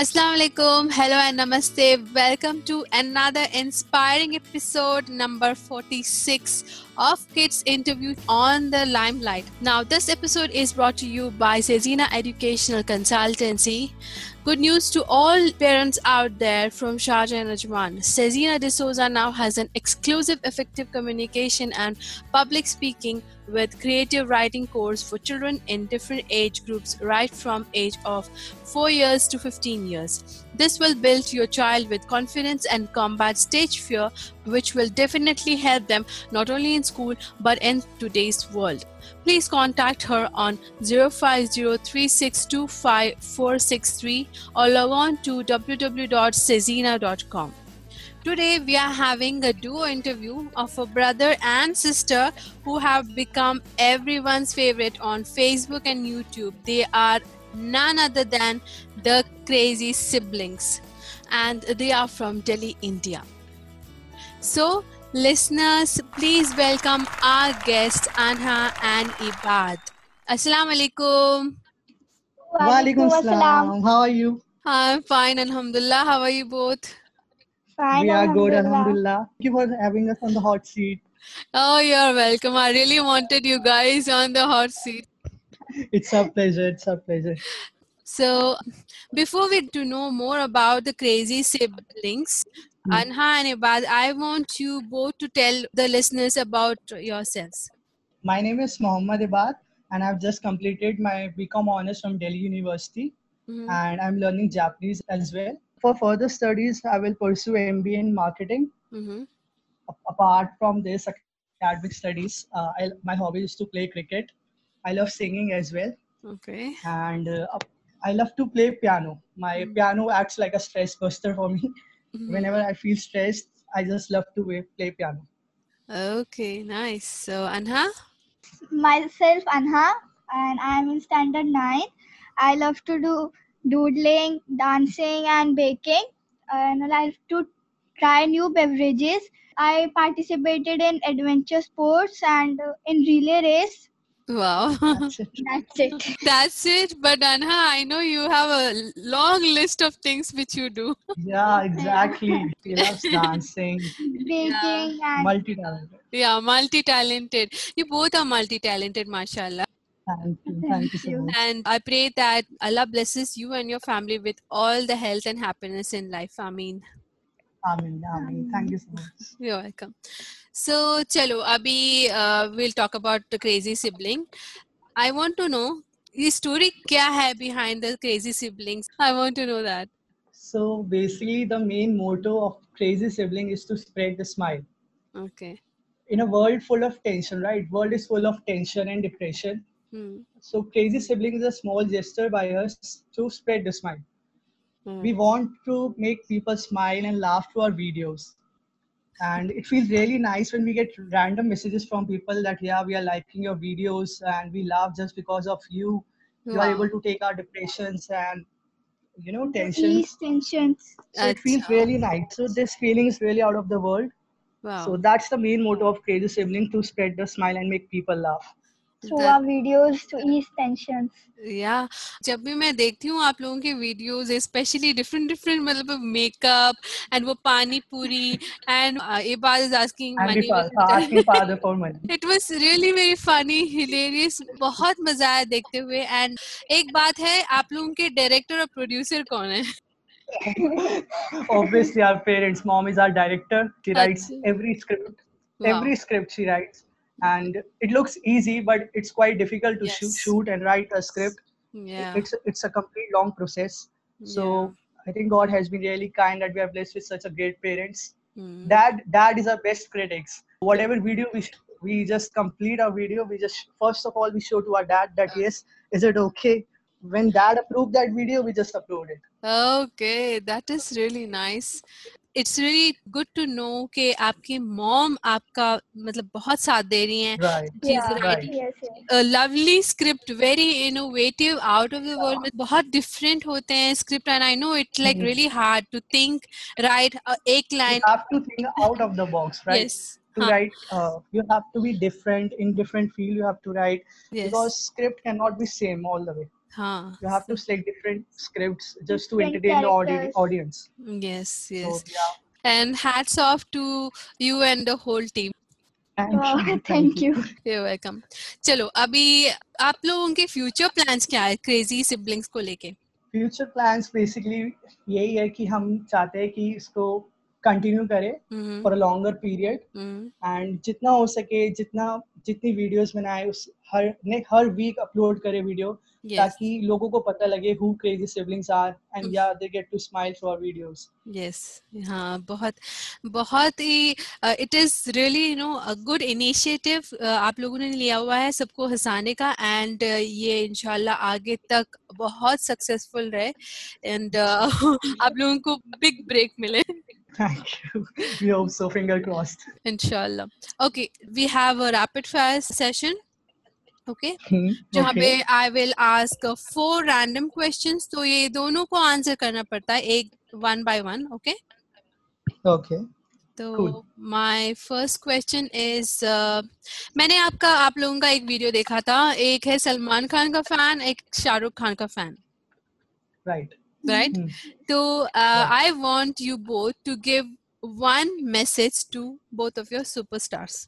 Assalamu alaikum. Hello and namaste. Welcome to another inspiring episode number 46 of Kids Interview on the Limelight. Now, this episode is brought to you by Cezina Educational Consultancy. Good news to all parents out there from Sharjah and Ajman. Cezina D'Souza now has an exclusive effective communication and public speaking with creative writing course for children in different age groups right from age of 4 years to 15 years. This will build your child with confidence and combat stage fear which will definitely help them not only in school but in today's world. Please contact her on 0503625463 or log on to www.cezina.com. Today, we are having a duo interview of a brother and sister who have become everyone's favorite on Facebook and YouTube. They are none other than the Crazy Siblings, and they are from Delhi, India. So, listeners, please welcome our guests, Anha and Ebad. Assalamu alaikum. Walaikum salam. How are you? I'm fine, Alhamdulillah. How are you both? Fine, we are good, Alhamdulillah. Thank you for having us on the hot seat. Oh, you're welcome. I really wanted you guys on the hot seat. It's a pleasure. It's a pleasure. So, before we to know more about the crazy siblings, mm. Anha and Ebad, I want you both to tell the listeners about yourselves. My name is Mohammad Ebad, and I've just completed my BCom honors from Delhi University, mm-hmm. and I'm learning Japanese as well for further studies, I will pursue MBA in marketing. Mm-hmm. Apart from this academic studies, uh, my hobby is to play cricket. I love singing as well. Okay. And uh, I love to play piano. My mm-hmm. piano acts like a stress buster for me. Mm-hmm. Whenever I feel stressed, I just love to play piano. Okay, nice. So, Anha? Myself, Anha, and I'm in standard 9. I love to do doodling, dancing, and baking. And I love to try new beverages. I participated in adventure sports and uh, in relay race. Wow. That's it. That's it. That's it. But Anha, I know you have a long list of things which you do. Yeah, exactly. She loves dancing, baking, yeah. and multi talented. Yeah, multi talented. You both are multi talented, mashallah. Thank you. Thank you so much. And I pray that Allah blesses you and your family with all the health and happiness in life. Ameen. Amen. Amen. Thank you so much. You're welcome. So, chalo, abhi uh, we'll talk about the crazy sibling. I want to know the story kya hai behind the crazy siblings. I want to know that. So basically, the main motto of crazy sibling is to spread the smile. Okay. In a world full of tension, right? World is full of tension and depression Hmm. So Crazy Sibling is a small gesture by us to spread the smile. Hmm. We want to make people smile and laugh through our videos. And it feels really nice when we get random messages from people that, yeah, we are liking your videos and we laugh just because of you. Wow. You are able to take our depressions and, you know, tensions. tensions. So it feels really nice. So this feeling is really out of the world. Wow. So that's the main motto of Crazy Sibling to spread the smile and make people laugh. जब भी मैं देखती हूँ आप लोगों के videos specially different different मतलब makeup and वो pani puri and it was really very funny hilarious बहुत मज़ा आया देखते हुए एंड एक बात है आप लोगों के डायरेक्टर और प्रोड्यूसर कौन है Obviously, our parents, mom is our director. She writes अच्छा। every script. Wow. Every script she writes. And it looks easy but it's quite difficult to yes. shoot, shoot and write a script. Yeah. It's it's a complete long process. So yeah. i think god has been really kind that we are blessed with such a great parents. Mm. dad dad is our best critics. Whatever video we we just complete our video we just first of all we show to our dad that yes is it okay? When dad approved that video we just upload it. Okay that is really nice it's really good to know कि आपकी mom आपका मतलब बहुत साथ दे रही हैं lovely script very innovative out of the world में बहुत डिफरेंट होते हैं script and I no it's like really hard to think right एक line have to think out of the box right to Huh. write uh, you have to be different in different field you have to write yes because script cannot be same all the way हाँ। You have to select different scripts just to entertain the audience yes yes and hats off to you and the whole team thank you you welcome चलो अभी आप लोगों के future plans क्या है? Crazy siblings को लेके। फ्यूचर प्लान्स बेसिकली यही है कि हम चाहते हैं कि इसको कंटिन्यू करें for a longer period and जितना हो सके जितना जितनी वीडियोस बनाए उस हर ने हर वीक अपलोड करे वीडियो yes. ताकि लोगों को पता लगे who crazy siblings are and yeah they get to smile for our videos yes हाँ बहुत बहुत ही it is really you know a good initiative आप लोगों ने लिया हुआ है सबको हंसाने का एंड uh, ये इंशाल्लाह आगे तक बहुत सक्सेसफुल रहे. एंड uh, आप लोगों को बिग ब्रेक मिले. Thank you we hope so finger crossed इंशाल्लाह okay we have a rapid fire session okay जहाँ पे I will ask four random questions तो ये दोनों को आंसर करना पड़ता है एक one by one okay okay तो. माय फ़र्स्ट क्वेश्चन इज़ मैंने आपका आप लोगों का एक वीडियो देखा था। एक है सलमान खान का फ़ैन एक शाहरुख खान का फ़ैन राइट राइट तो I want you both to give one message to both of your superstars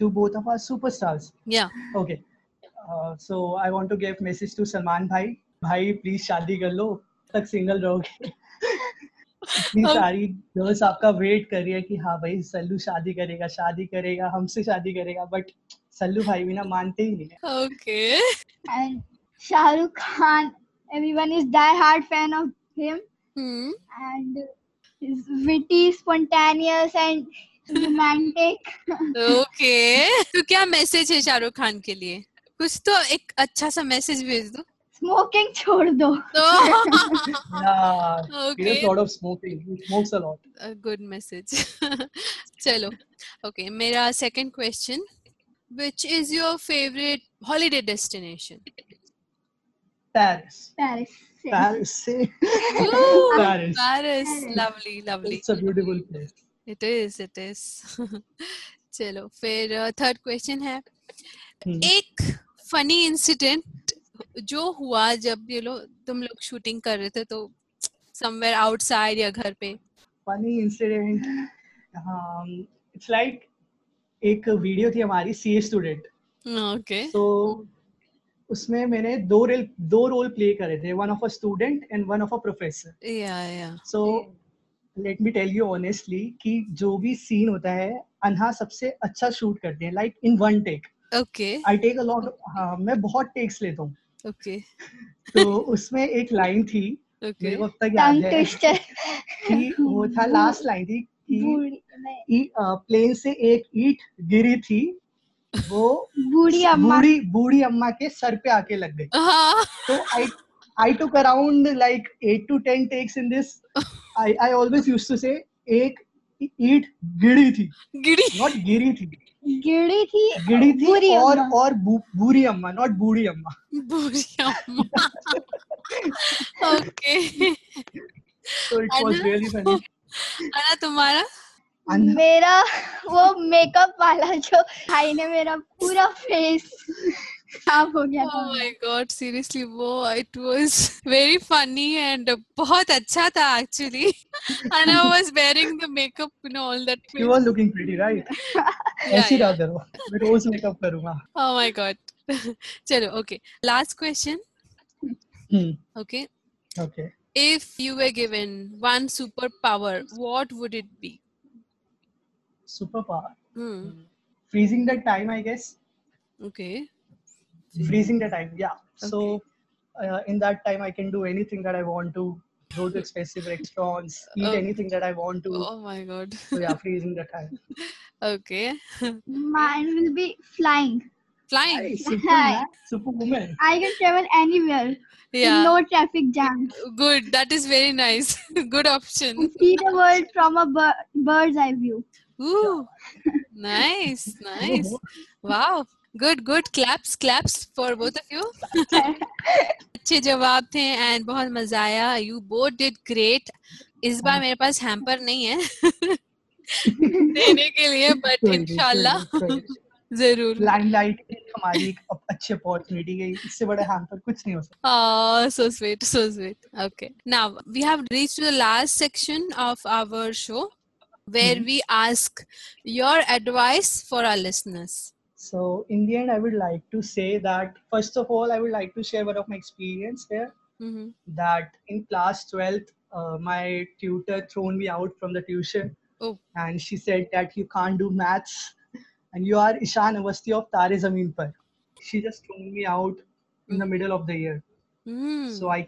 to both of our superstars yeah okay uh, so i want to give message to salman bhai भाई please शादी कर लो तक single रहोगे इतनी Okay. सारी girls आपका wait कर रही है कि हाँ भाई सल्लू शादी करेगा शादी करेगा हमसे शादी करेगा बट सल्लू भाई बिना मानते ही नहीं है And Shah Rukh Khan, everyone is die-hard fan of him. Hmm. and he's witty spontaneous and romantic. Okay. तो क्या मैसेज है शाहरुख खान के लिए? कुछ तो एक अच्छा सा मैसेज भेज दो। स्मोकिंग छोड़ दो। तो गुड मैसेज चलो. ओके मेरा second question which is your favourite holiday destination Paris. Paris. Paris. Paris. Lovely, lovely. It's a beautiful place. It is, it is. चलो फिर थर्ड क्वेश्चन है एक फनी इंसिडेंट जो हुआ जब ये लो, तुम लोग शूटिंग कर रहे थे तो समवेयर आउटसाइड या घर पे फनी इंसिडेंट इट्स लाइक एक वीडियो थी हमारी सीए स्टूडेंट ओके तो उसमें मैंने दो रोल दो रोल प्ले करे थे one of a student and one of a professor yeah yeah so let me tell you honestly कि जो भी सीन होता है अनहा सबसे अच्छा शूट करते हैं like in one take okay I take a lot हाँ मैं बहुत टेक्स लेता हूँ। ओके तो उसमें एक लाइन थी ओके मेरे को अब तक याद है कि वो था लास्ट लाइन थी कि प्लेन से एक ईट गिरी थी वो बूढ़ी अम्मा बूढ़ी बूढ़ी अम्मा के सर पे आके लग गई। हाँ। तो I I took around like eight to ten takes in this I I always used to say एक ईट गिड़ी थी। गिड़ी नॉट गिरी थी। गिड़ी थी गिड़ी थी बूरी और अम्मा. और बूढ़ी अम्मा नॉट बूढ़ी अम्मा। बूढ़ी अम्मा। ओके तो इट वाज रियली फनी अरे तुम्हारा मेरा वो मेकअप वाला जो भाई ने मेरा पूरा फेस हो गया वो it was very funny and बहुत अच्छा था एक्चुअली एंड रोज मेकअप करूँगा चलो okay last question if you were one super power what would it be superpower Hmm. freezing the time I guess Okay. freezing the time yeah so uh, in that time i can do anything that i want to go to expensive restaurants eat Oh. anything that i want to Oh my god. so yeah freezing the time Okay. mine will be flying Flying. Hey, superman superwoman I can travel anywhere Yeah. no traffic jam. Good. That is very nice. Good option. see the world from a bir- bird's eye view Ooh. Nice. Nice. Wow. Good, good. Claps, claps for both of you. अच्छे जवाब थे and बहुत मज़ा आया you both did great इस बार मेरे पास hamper नहीं है देने के लिए बट कोई ज़रूर लाइमलाइट हमारी एक अच्छी अपॉर्चुनिटी गई इससे बड़ा हैम्पर कुछ नहीं हो सकता Oh, so sweet, so sweet. Okay. Now we have reached to the last section of our show where Mhm. we ask your advice for our listeners. So in the end, I would like to say that first of all, I would like to share one of my experience here. Mm-hmm. That in class 12th, uh, my tutor thrown me out from the tuition, Oh. and she said that you can't do maths, and you are Ishaan Awasthi of Taare Zameen Par. She just thrown me out in the middle of the year. Mm. So I,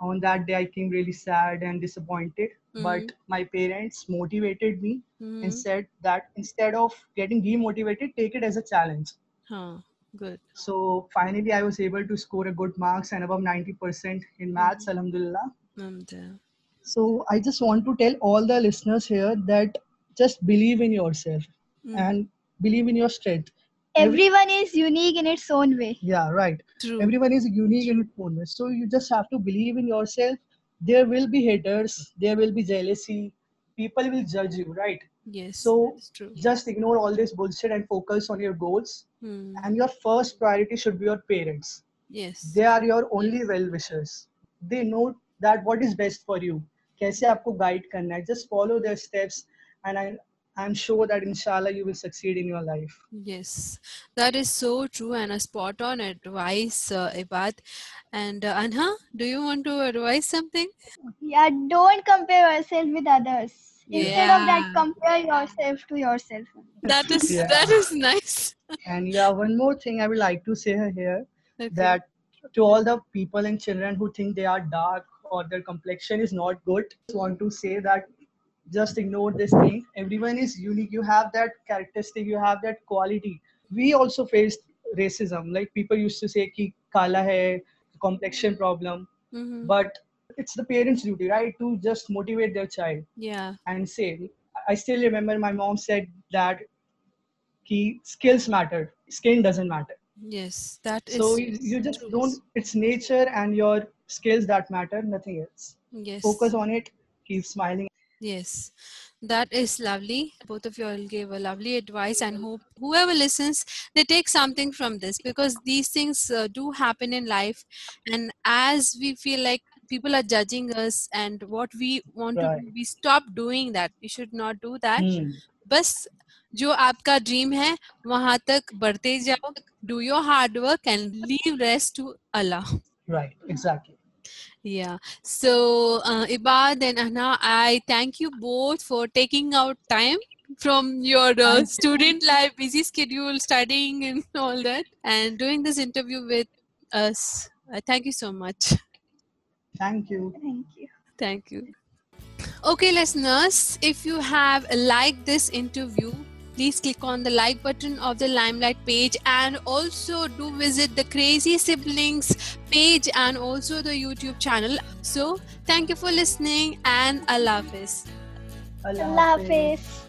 on that day, I came really sad and disappointed. But my parents motivated me Mhm. and said that instead of getting demotivated, take it as a challenge. Huh. Good. So finally, I was able to score a good marks and above 90% in maths, alhamdulillah. Um, the- So I just want to tell all the listeners here that just believe in yourself Mm. and believe in your strength. Every- Everyone is unique in its own way. yeah, right. True. Everyone is unique in its own way. So you just have to believe in yourself There will be haters, there will be jealousy, people will judge you, right? yes. so that's true. Just ignore all this bullshit and focus on your goals. Hmm. And your first priority should be your parents. Yes. they are your only well wishers they know that what is best for you कैसे आपको guide करना है just follow their steps and I I'm sure that inshallah you will succeed in your life Yes, that is so true and a spot on advice, uh, Ebad. And uh, Anha, do you want to advise something? Yeah, don't compare yourself with others. Instead of that, compare yourself to yourself. That is Yeah. that is nice. and yeah one more thing I would like to say here Okay. that to all the people and children who think they are dark or their complexion is not good just want to say that just ignore this thing. Everyone is unique. You have that characteristic you have that quality. We also faced racism. Like people used to say ki kala hai complexion problem. Mhm. but it's the parents duty right to just motivate their child yeah. and say i still remember my mom said that ki skills matter skin doesn't matter. Yes, that so you, you just don't it's nature and your skills that matter nothing else. Yes. focus on it keep smiling Yes, that is lovely. Both of you all gave a lovely advice, and hope whoever listens they take something from this because these things uh, do happen in life. And as we feel like people are judging us and what we want to Right. do, we stop doing that. We should not do that. Hmm. बस जो आपका dream है वहां तक बढ़ते जाओ do your hard work and leave rest to Allah right exactly Yeah. So, uh, Ebad and Anha, I thank you both for taking out time from your uh, student life, busy schedule, studying, and all that, and doing this interview with us. Uh, thank you so much. thank you Thank you. Thank you. Okay, listeners, if you have liked this interview, please click on the like button of the Limelight page and also do visit the Crazy Siblings page and also the YouTube channel. So, thank you for listening and Allah Hafiz. Allah. Hafiz.